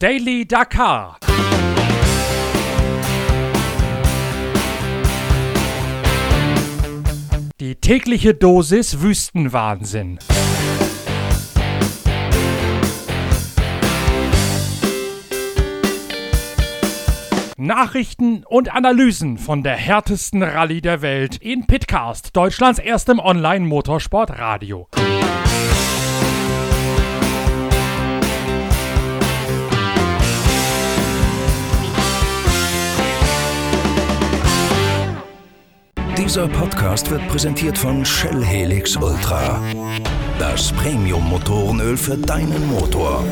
Daily Dakar. Die tägliche Dosis Wüstenwahnsinn. Nachrichten und Analysen von der härtesten Rallye der Welt in Pitcast, Deutschlands erstem Online-Motorsport-Radio. Dieser Podcast wird präsentiert von Shell Helix Ultra. Das Premium-Motorenöl für deinen Motor.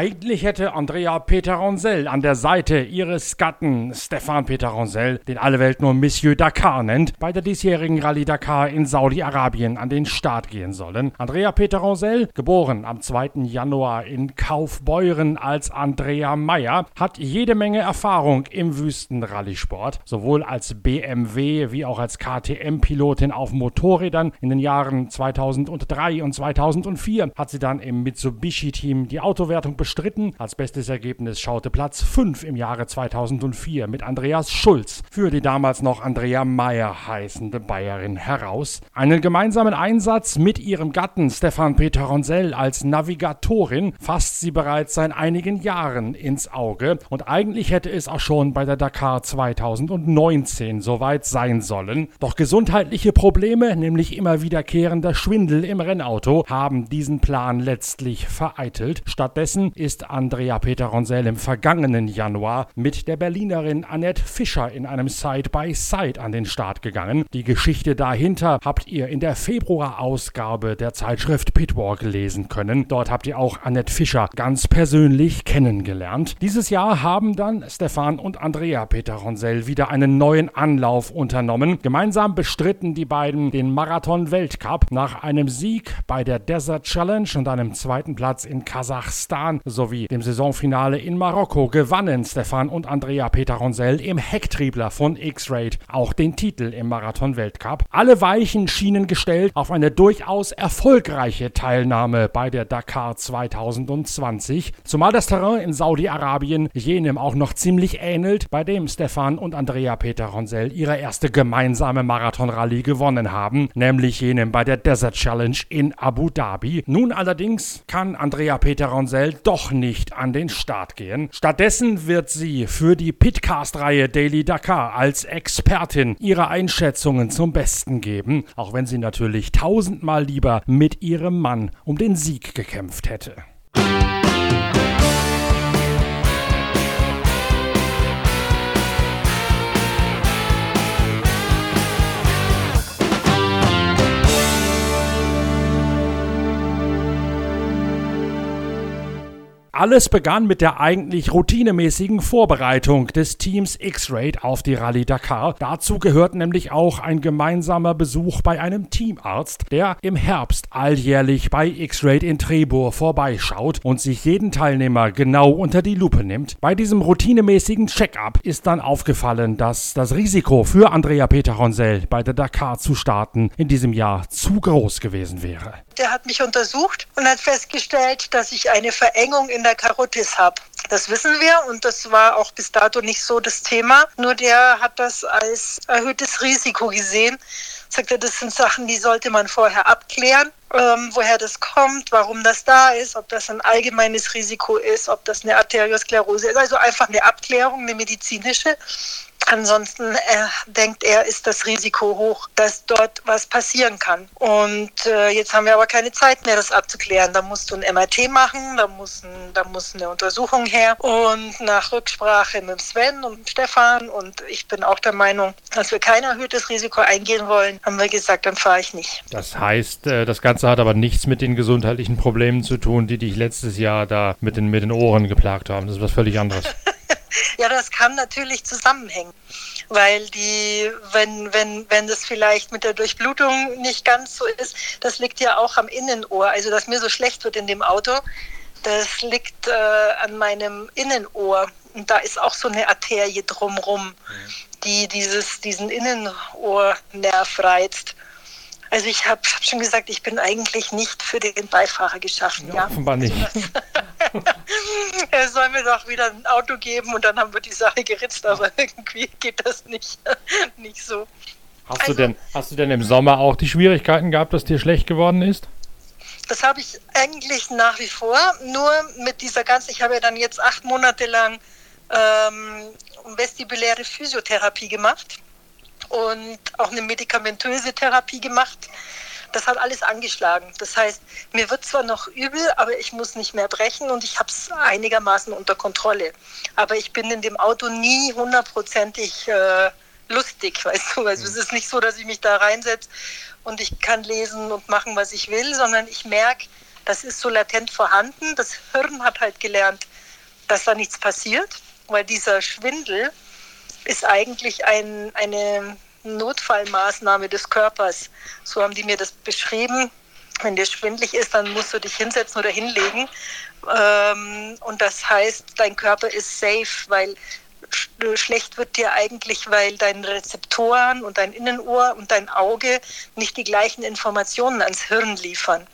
Eigentlich hätte Andrea Peter Ronsell an der Seite ihres Gatten Stefan Peter Ronsell, den alle Welt nur Monsieur Dakar nennt, bei der diesjährigen Rallye Dakar in Saudi-Arabien an den Start gehen sollen. Andrea Peter Ronsell, geboren am 2. Januar in Kaufbeuren als Andrea Meyer, hat jede Menge Erfahrung im Wüstenrallysport, sowohl als BMW wie auch als KTM-Pilotin auf Motorrädern. In den Jahren 2003 und 2004 hat sie dann im Mitsubishi-Team die Autowertung bestritten. Als bestes Ergebnis schaute Platz 5 im Jahre 2004 mit Andreas Schulz für die damals noch Andrea Meyer heißende Bayerin heraus. Einen gemeinsamen Einsatz mit ihrem Gatten Stefan Peter Ronsell als Navigatorin fasst sie bereits seit einigen Jahren ins Auge und eigentlich hätte es auch schon bei der Dakar 2019 soweit sein sollen. Doch gesundheitliche Probleme, nämlich immer wiederkehrender Schwindel im Rennauto, haben diesen Plan letztlich vereitelt. Stattdessen ist Andrea Peter Ronsell im vergangenen Januar mit der Berlinerin Annette Fischer in einem Side-by-Side -Side an den Start gegangen. Die Geschichte dahinter habt ihr in der Februarausgabe der Zeitschrift Pitwalk lesen können. Dort habt ihr auch Annette Fischer ganz persönlich kennengelernt. Dieses Jahr haben dann Stefan und Andrea Peter Ronsell wieder einen neuen Anlauf unternommen. Gemeinsam bestritten die beiden den Marathon-Weltcup nach einem Sieg bei der Desert Challenge und einem zweiten Platz in Kasachstan sowie dem Saisonfinale in Marokko gewannen Stefan und Andrea Peter Ronsell im Hecktriebler von X-Raid auch den Titel im Marathon-Weltcup. Alle Weichen schienen gestellt auf eine durchaus erfolgreiche Teilnahme bei der Dakar 2020, zumal das Terrain in Saudi-Arabien jenem auch noch ziemlich ähnelt, bei dem Stefan und Andrea Peter Ronsell ihre erste gemeinsame Marathon-Rallye gewonnen haben, nämlich jenem bei der Desert Challenge in Abu Dhabi. Nun allerdings kann Andrea Peter Ronsell doch nicht an den Start gehen. Stattdessen wird sie für die Pitcast-Reihe Daily Dakar als Expertin ihre Einschätzungen zum Besten geben, auch wenn sie natürlich tausendmal lieber mit ihrem Mann um den Sieg gekämpft hätte. Alles begann mit der eigentlich routinemäßigen Vorbereitung des Teams X-Raid auf die Rallye Dakar. Dazu gehört nämlich auch ein gemeinsamer Besuch bei einem Teamarzt, der im Herbst alljährlich bei X-Raid in Trebur vorbeischaut und sich jeden Teilnehmer genau unter die Lupe nimmt. Bei diesem routinemäßigen Check-up ist dann aufgefallen, dass das Risiko für Andrea Peter Ronsell bei der Dakar zu starten in diesem Jahr zu groß gewesen wäre. Der hat mich untersucht und hat festgestellt, dass ich eine Verengung in der Karotis habe. Das wissen wir und das war auch bis dato nicht so das Thema. Nur der hat das als erhöhtes Risiko gesehen. Sagt er, das sind Sachen, die sollte man vorher abklären, ähm, woher das kommt, warum das da ist, ob das ein allgemeines Risiko ist, ob das eine Arteriosklerose ist. Also einfach eine Abklärung, eine medizinische. Ansonsten äh, denkt er, ist das Risiko hoch, dass dort was passieren kann. Und äh, jetzt haben wir aber keine Zeit mehr, das abzuklären. Da musst du ein MRT machen, da muss, ein, da muss eine Untersuchung her. Und nach Rücksprache mit Sven und Stefan und ich bin auch der Meinung, dass wir kein erhöhtes Risiko eingehen wollen, haben wir gesagt, dann fahre ich nicht. Das heißt, äh, das Ganze hat aber nichts mit den gesundheitlichen Problemen zu tun, die dich letztes Jahr da mit den, mit den Ohren geplagt haben. Das ist was völlig anderes. Ja, das kann natürlich zusammenhängen, weil die, wenn, wenn, wenn das vielleicht mit der Durchblutung nicht ganz so ist, das liegt ja auch am Innenohr. Also, dass mir so schlecht wird in dem Auto, das liegt äh, an meinem Innenohr. Und da ist auch so eine Arterie drumrum, die dieses, diesen Innenohrnerv reizt. Also ich habe hab schon gesagt, ich bin eigentlich nicht für den Beifahrer geschaffen. Ja, ja. offenbar nicht. er soll mir doch wieder ein Auto geben und dann haben wir die Sache geritzt, aber irgendwie geht das nicht, nicht so. Hast, also, du denn, hast du denn im Sommer auch die Schwierigkeiten gehabt, dass dir schlecht geworden ist? Das habe ich eigentlich nach wie vor, nur mit dieser ganzen, ich habe ja dann jetzt acht Monate lang ähm, vestibuläre Physiotherapie gemacht und auch eine medikamentöse Therapie gemacht. Das hat alles angeschlagen. Das heißt, mir wird zwar noch übel, aber ich muss nicht mehr brechen und ich habe es einigermaßen unter Kontrolle. Aber ich bin in dem Auto nie hundertprozentig äh, lustig, weißt du. Also es ist nicht so, dass ich mich da reinsetze und ich kann lesen und machen, was ich will, sondern ich merke, das ist so latent vorhanden. Das Hirn hat halt gelernt, dass da nichts passiert, weil dieser Schwindel ist eigentlich ein, eine Notfallmaßnahme des Körpers. So haben die mir das beschrieben. Wenn dir schwindlig ist, dann musst du dich hinsetzen oder hinlegen. Ähm, und das heißt, dein Körper ist safe, weil schlecht wird dir eigentlich, weil deine Rezeptoren und dein Innenohr und dein Auge nicht die gleichen Informationen ans Hirn liefern.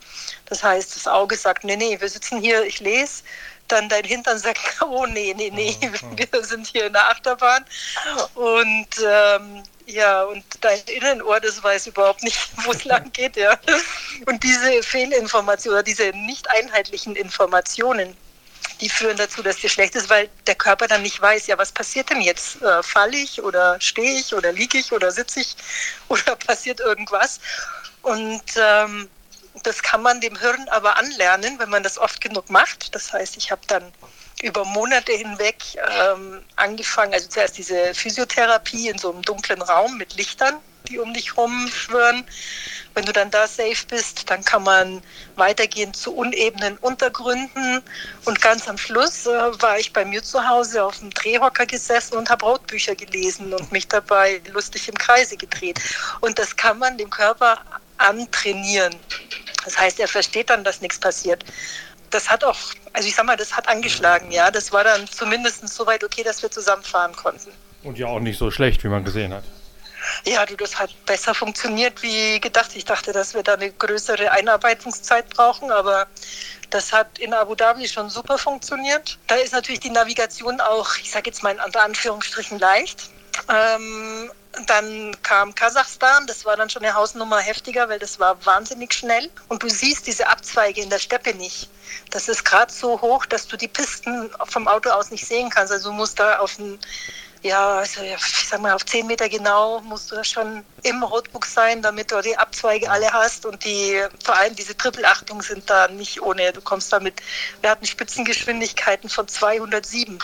Das heißt, das Auge sagt, nee, nee, wir sitzen hier, ich lese, dann dein Hintern sagt, oh nee, nee, nee, wir sind hier in der Achterbahn. Und ähm, ja, und dein Innenohr, das weiß überhaupt nicht, wo es lang geht, ja. Und diese Fehlinformationen oder diese nicht einheitlichen Informationen, die führen dazu, dass dir schlecht ist, weil der Körper dann nicht weiß, ja, was passiert denn jetzt? Äh, Falle ich oder stehe ich oder liege ich oder sitze ich oder passiert irgendwas? Und ähm, das kann man dem Hirn aber anlernen, wenn man das oft genug macht. Das heißt, ich habe dann über Monate hinweg ähm, angefangen, also zuerst diese Physiotherapie in so einem dunklen Raum mit Lichtern, die um dich rumschwören. Wenn du dann da safe bist, dann kann man weitergehen zu unebenen Untergründen. Und ganz am Schluss äh, war ich bei mir zu Hause auf dem Drehhocker gesessen und habe Rotbücher gelesen und mich dabei lustig im Kreise gedreht. Und das kann man dem Körper antrainieren. Das heißt, er versteht dann, dass nichts passiert. Das hat auch, also ich sag mal, das hat angeschlagen, ja. Das war dann zumindest so weit okay, dass wir zusammenfahren konnten. Und ja auch nicht so schlecht, wie man gesehen hat. Ja, du, das hat besser funktioniert wie gedacht. Ich dachte, dass wir da eine größere Einarbeitungszeit brauchen, aber das hat in Abu Dhabi schon super funktioniert. Da ist natürlich die Navigation auch, ich sage jetzt mal in Anführungsstrichen leicht. Ähm, dann kam Kasachstan, das war dann schon eine Hausnummer heftiger, weil das war wahnsinnig schnell. Und du siehst diese Abzweige in der Steppe nicht. Das ist gerade so hoch, dass du die Pisten vom Auto aus nicht sehen kannst. Also du musst da auf ein, ja, also ich sag mal, auf 10 Meter genau musst du da schon im Rotbuch sein, damit du die Abzweige alle hast. Und die, vor allem diese Trippelachtung sind da nicht ohne. Du kommst damit, wir hatten Spitzengeschwindigkeiten von 207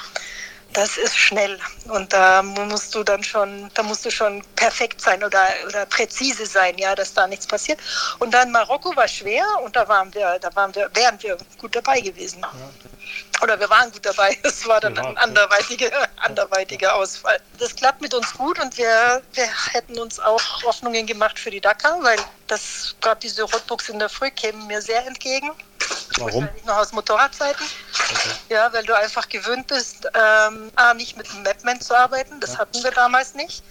das ist schnell und da musst du dann schon, da musst du schon perfekt sein oder, oder präzise sein, ja, dass da nichts passiert. Und dann Marokko war schwer und da waren wir, da waren wir, wären wir gut dabei gewesen. Ja. Oder wir waren gut dabei. Es war dann ein anderweitiger, anderweitiger Ausfall. Das klappt mit uns gut und wir, wir hätten uns auch Hoffnungen gemacht für die Dakar, weil das gerade diese Rotbooks in der Früh kämen mir sehr entgegen. Warum? Noch aus Motorradzeiten. Okay. Ja, weil du einfach gewöhnt bist, ähm, A, nicht mit einem Mapman zu arbeiten. Das ja. hatten wir damals nicht.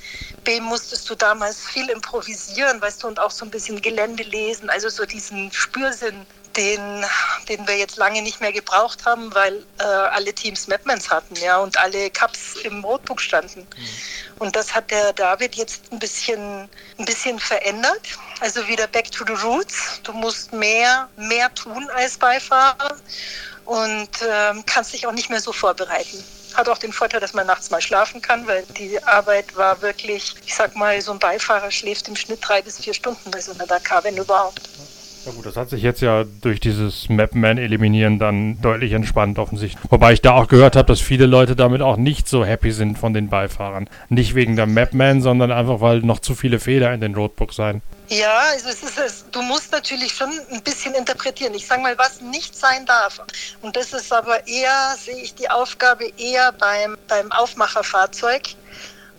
B, musstest du damals viel improvisieren, weißt du, und auch so ein bisschen Gelände lesen. Also so diesen Spürsinn den, den wir jetzt lange nicht mehr gebraucht haben, weil äh, alle Teams Mapmans hatten, ja, und alle Cups im Roadbook standen. Mhm. Und das hat der David jetzt ein bisschen, ein bisschen verändert. Also wieder back to the roots. Du musst mehr, mehr tun als Beifahrer und ähm, kannst dich auch nicht mehr so vorbereiten. Hat auch den Vorteil, dass man nachts mal schlafen kann, weil die Arbeit war wirklich, ich sag mal, so ein Beifahrer schläft im Schnitt drei bis vier Stunden bei so einer Dakar, wenn überhaupt. Ja gut, das hat sich jetzt ja durch dieses Mapman-Eliminieren dann deutlich entspannt offensichtlich. Wobei ich da auch gehört habe, dass viele Leute damit auch nicht so happy sind von den Beifahrern. Nicht wegen der Mapman, sondern einfach, weil noch zu viele Fehler in den Roadbooks seien. Ja, also es ist, es, du musst natürlich schon ein bisschen interpretieren. Ich sage mal, was nicht sein darf. Und das ist aber eher, sehe ich die Aufgabe eher beim, beim Aufmacherfahrzeug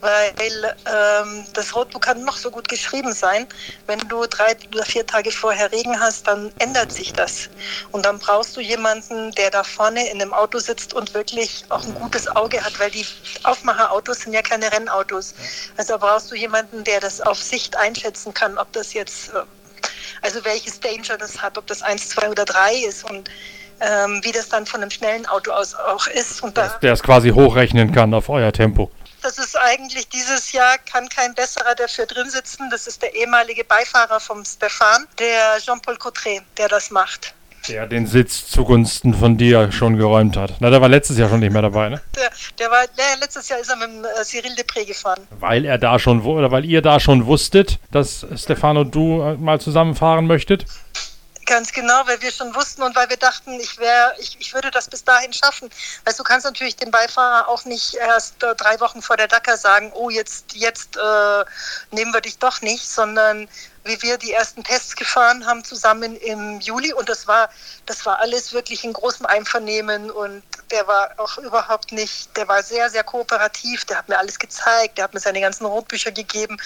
weil ähm, das Roadbook kann noch so gut geschrieben sein. Wenn du drei oder vier Tage vorher Regen hast, dann ändert sich das. Und dann brauchst du jemanden, der da vorne in dem Auto sitzt und wirklich auch ein gutes Auge hat, weil die Aufmacherautos sind ja keine Rennautos. Also brauchst du jemanden, der das auf Sicht einschätzen kann, ob das jetzt äh, Also welches Danger das hat, ob das 1, 2 oder 3 ist und ähm, wie das dann von einem schnellen Auto aus auch ist. Und da, der es quasi hochrechnen kann auf euer Tempo. Das ist eigentlich dieses Jahr, kann kein besserer dafür drin sitzen. Das ist der ehemalige Beifahrer vom Stefan, der Jean-Paul Cottret, der das macht. Der den Sitz zugunsten von dir schon geräumt hat. Na, der war letztes Jahr schon nicht mehr dabei, ne? Der, der war, der, letztes Jahr ist er mit äh, Cyril Depré gefahren. Weil er da schon, oder weil ihr da schon wusstet, dass Stefan und du äh, mal zusammenfahren möchtet? Ganz genau, weil wir schon wussten und weil wir dachten, ich, wär, ich, ich würde das bis dahin schaffen. Weißt du, kannst natürlich dem Beifahrer auch nicht erst äh, drei Wochen vor der Dakar sagen, oh, jetzt, jetzt äh, nehmen wir dich doch nicht, sondern wie wir die ersten Tests gefahren haben zusammen im Juli und das war das war alles wirklich in großem Einvernehmen und der war auch überhaupt nicht, der war sehr sehr kooperativ, der hat mir alles gezeigt, der hat mir seine ganzen Rotbücher gegeben,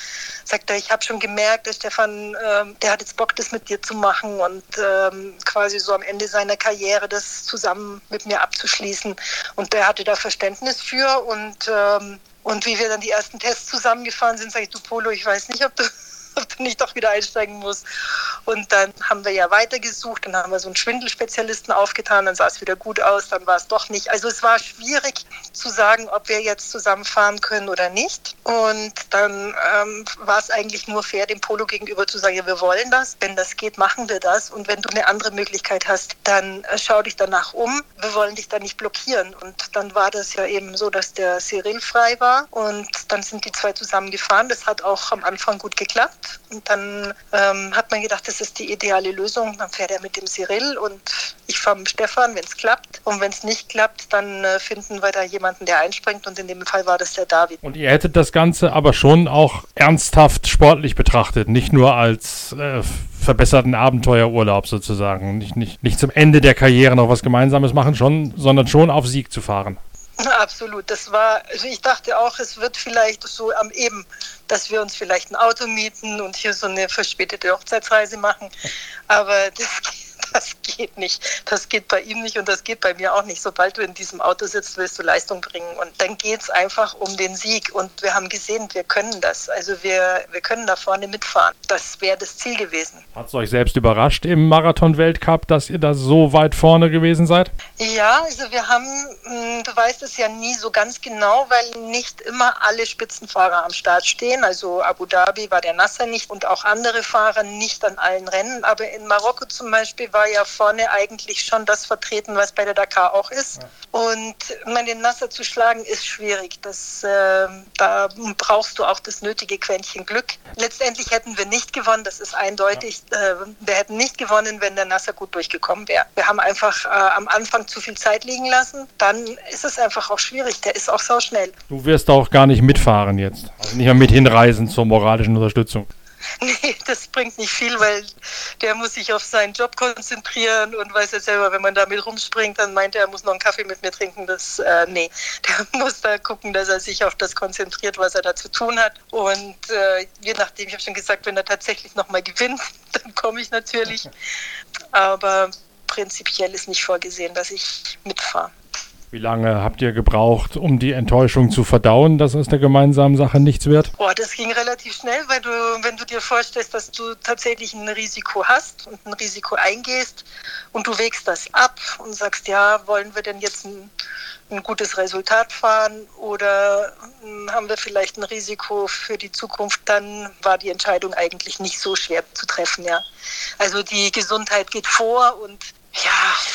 sagt er, ich habe schon gemerkt, der Stefan, ähm, der hat jetzt Bock das mit dir zu machen und ähm, quasi so am Ende seiner Karriere das zusammen mit mir abzuschließen. Und der hatte da Verständnis für und ähm, und wie wir dann die ersten Tests zusammengefahren sind, sage ich, du Polo, ich weiß nicht, ob du ob du nicht doch wieder einsteigen musst. Und dann haben wir ja weitergesucht, dann haben wir so einen Schwindelspezialisten aufgetan, dann sah es wieder gut aus, dann war es doch nicht. Also es war schwierig zu sagen, ob wir jetzt zusammenfahren können oder nicht. Und dann ähm, war es eigentlich nur fair, dem Polo gegenüber zu sagen, ja, wir wollen das, wenn das geht, machen wir das. Und wenn du eine andere Möglichkeit hast, dann äh, schau dich danach um. Wir wollen dich da nicht blockieren. Und dann war das ja eben so, dass der Cyril frei war und dann sind die zwei zusammen gefahren. Das hat auch am Anfang gut geklappt. Und dann ähm, hat man gedacht, das ist die ideale Lösung. Dann fährt er mit dem Cyril und ich fahre mit Stefan, wenn es klappt. Und wenn es nicht klappt, dann äh, finden wir da jemanden, der einspringt. Und in dem Fall war das der David. Und ihr hättet das Ganze aber schon auch ernsthaft sportlich betrachtet, nicht nur als äh, verbesserten Abenteuerurlaub sozusagen. Nicht, nicht, nicht zum Ende der Karriere noch was Gemeinsames machen, schon, sondern schon auf Sieg zu fahren. Absolut. Das war, also ich dachte auch, es wird vielleicht so am eben, dass wir uns vielleicht ein Auto mieten und hier so eine verspätete Hochzeitsreise machen. Aber das das geht nicht. Das geht bei ihm nicht und das geht bei mir auch nicht. Sobald du in diesem Auto sitzt, willst du Leistung bringen. Und dann geht es einfach um den Sieg. Und wir haben gesehen, wir können das. Also wir, wir können da vorne mitfahren. Das wäre das Ziel gewesen. Hat es euch selbst überrascht im Marathon-Weltcup, dass ihr da so weit vorne gewesen seid? Ja, also wir haben, hm, du weißt es ja nie so ganz genau, weil nicht immer alle Spitzenfahrer am Start stehen. Also Abu Dhabi war der Nasser nicht und auch andere Fahrer nicht an allen Rennen. Aber in Marokko zum Beispiel war ja vorne eigentlich schon das vertreten, was bei der Dakar auch ist. Ja. Und meine Nasser zu schlagen ist schwierig. Das, äh, da brauchst du auch das nötige Quäntchen Glück. Letztendlich hätten wir nicht gewonnen, das ist eindeutig. Ja. Äh, wir hätten nicht gewonnen, wenn der Nasser gut durchgekommen wäre. Wir haben einfach äh, am Anfang zu viel Zeit liegen lassen. Dann ist es einfach auch schwierig. Der ist auch so schnell. Du wirst auch gar nicht mitfahren jetzt. Also nicht mehr mit hinreisen zur moralischen Unterstützung. Nee, das bringt nicht viel, weil der muss sich auf seinen Job konzentrieren und weiß ja selber, wenn man damit rumspringt, dann meint er, er muss noch einen Kaffee mit mir trinken. Das, äh, nee, der muss da gucken, dass er sich auf das konzentriert, was er da zu tun hat. Und äh, je nachdem, ich habe schon gesagt, wenn er tatsächlich nochmal gewinnt, dann komme ich natürlich. Aber prinzipiell ist nicht vorgesehen, dass ich mitfahre. Wie lange habt ihr gebraucht, um die Enttäuschung zu verdauen, dass aus der gemeinsamen Sache nichts wird? Boah, das ging relativ schnell, weil du, wenn du dir vorstellst, dass du tatsächlich ein Risiko hast und ein Risiko eingehst und du wägst das ab und sagst, ja, wollen wir denn jetzt ein, ein gutes Resultat fahren oder hm, haben wir vielleicht ein Risiko für die Zukunft, dann war die Entscheidung eigentlich nicht so schwer zu treffen, ja. Also die Gesundheit geht vor und ja,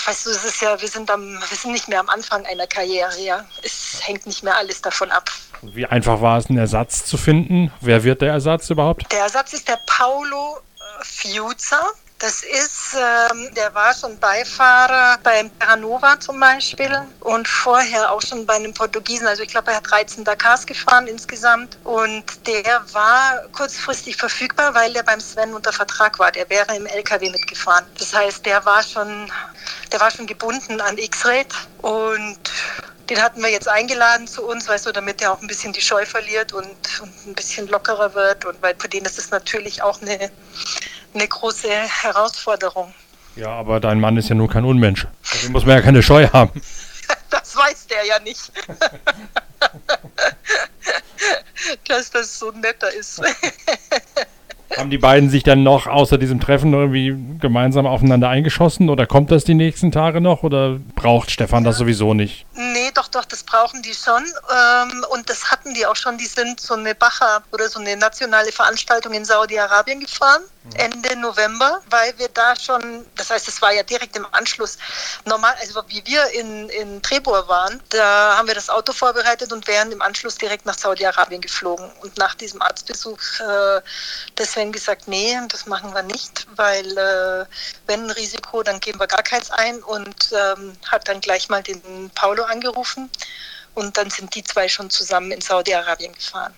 weißt du, es ist ja, wir sind am, wir sind nicht mehr am Anfang einer Karriere, ja. Es hängt nicht mehr alles davon ab. Wie einfach war es, einen Ersatz zu finden? Wer wird der Ersatz überhaupt? Der Ersatz ist der Paulo äh, Fiuza. Das ist, ähm, der war schon Beifahrer beim Terranova zum Beispiel und vorher auch schon bei einem Portugiesen. Also ich glaube, er hat 13 Dakars gefahren insgesamt und der war kurzfristig verfügbar, weil er beim Sven unter Vertrag war. Der wäre im LKW mitgefahren. Das heißt, der war schon, der war schon gebunden an X-Ray und den hatten wir jetzt eingeladen zu uns, weißt du, damit er auch ein bisschen die Scheu verliert und, und ein bisschen lockerer wird. Und weil für den ist es natürlich auch eine, eine große Herausforderung. Ja, aber dein Mann ist ja nur kein Unmensch. Deswegen muss man ja keine Scheu haben. das weiß der ja nicht. Dass das so netter ist. Haben die beiden sich dann noch außer diesem Treffen irgendwie gemeinsam aufeinander eingeschossen oder kommt das die nächsten Tage noch oder braucht Stefan das sowieso nicht? Nee, doch, doch, das brauchen die schon. Ähm, und das hatten die auch schon. Die sind so eine Bacha oder so eine nationale Veranstaltung in Saudi-Arabien gefahren. Ende November, weil wir da schon, das heißt, es war ja direkt im Anschluss, normal, also wie wir in, in Trebur waren, da haben wir das Auto vorbereitet und wären im Anschluss direkt nach Saudi-Arabien geflogen. Und nach diesem Arztbesuch äh, deswegen gesagt, nee, das machen wir nicht, weil äh, wenn ein Risiko, dann geben wir gar keins ein und ähm, hat dann gleich mal den Paulo angerufen und dann sind die zwei schon zusammen in Saudi-Arabien gefahren.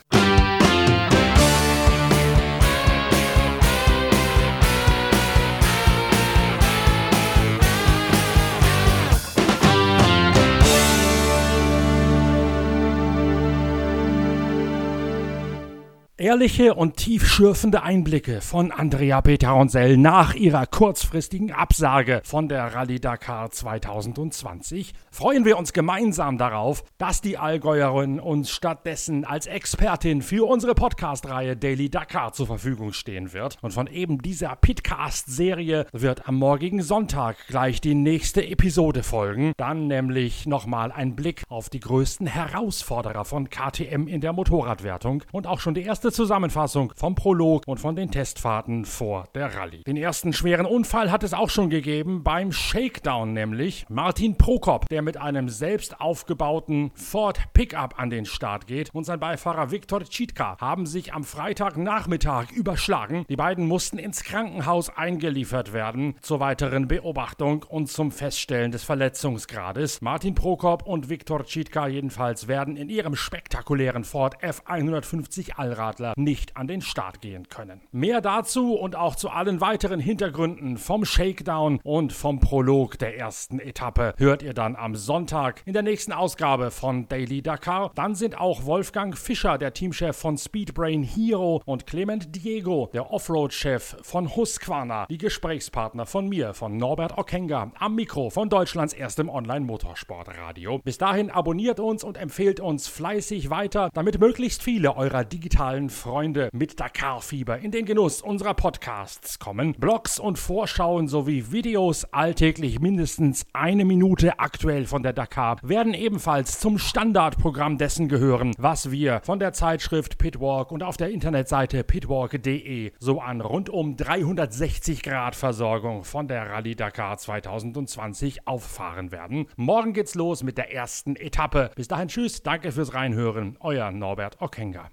Ehrliche und tiefschürfende Einblicke von Andrea Peteronsell nach ihrer kurzfristigen Absage von der Rallye Dakar 2020 freuen wir uns gemeinsam darauf, dass die Allgäuerin uns stattdessen als Expertin für unsere Podcast-Reihe Daily Dakar zur Verfügung stehen wird. Und von eben dieser Pitcast-Serie wird am morgigen Sonntag gleich die nächste Episode folgen. Dann nämlich nochmal ein Blick auf die größten Herausforderer von KTM in der Motorradwertung und auch schon die erste Zusammenfassung vom Prolog und von den Testfahrten vor der Rallye. Den ersten schweren Unfall hat es auch schon gegeben, beim Shakedown nämlich. Martin Prokop, der mit einem selbst aufgebauten Ford Pickup an den Start geht und sein Beifahrer Viktor Chitka haben sich am Freitagnachmittag überschlagen. Die beiden mussten ins Krankenhaus eingeliefert werden zur weiteren Beobachtung und zum Feststellen des Verletzungsgrades. Martin Prokop und Viktor Chitka jedenfalls werden in ihrem spektakulären Ford F150 Allradler Sportler nicht an den Start gehen können. Mehr dazu und auch zu allen weiteren Hintergründen vom Shakedown und vom Prolog der ersten Etappe hört ihr dann am Sonntag in der nächsten Ausgabe von Daily Dakar. Dann sind auch Wolfgang Fischer, der Teamchef von Speedbrain Hero und Clement Diego, der Offroad-Chef von Husqvarna, die Gesprächspartner von mir, von Norbert Okenga, am Mikro von Deutschlands erstem Online-Motorsportradio. Bis dahin abonniert uns und empfehlt uns fleißig weiter, damit möglichst viele eurer digitalen Freunde mit Dakar-Fieber in den Genuss unserer Podcasts kommen. Blogs und Vorschauen sowie Videos alltäglich mindestens eine Minute aktuell von der Dakar werden ebenfalls zum Standardprogramm dessen gehören, was wir von der Zeitschrift Pitwalk und auf der Internetseite pitwalk.de so an rundum 360 Grad Versorgung von der Rallye Dakar 2020 auffahren werden. Morgen geht's los mit der ersten Etappe. Bis dahin tschüss, danke fürs Reinhören, euer Norbert Okenga.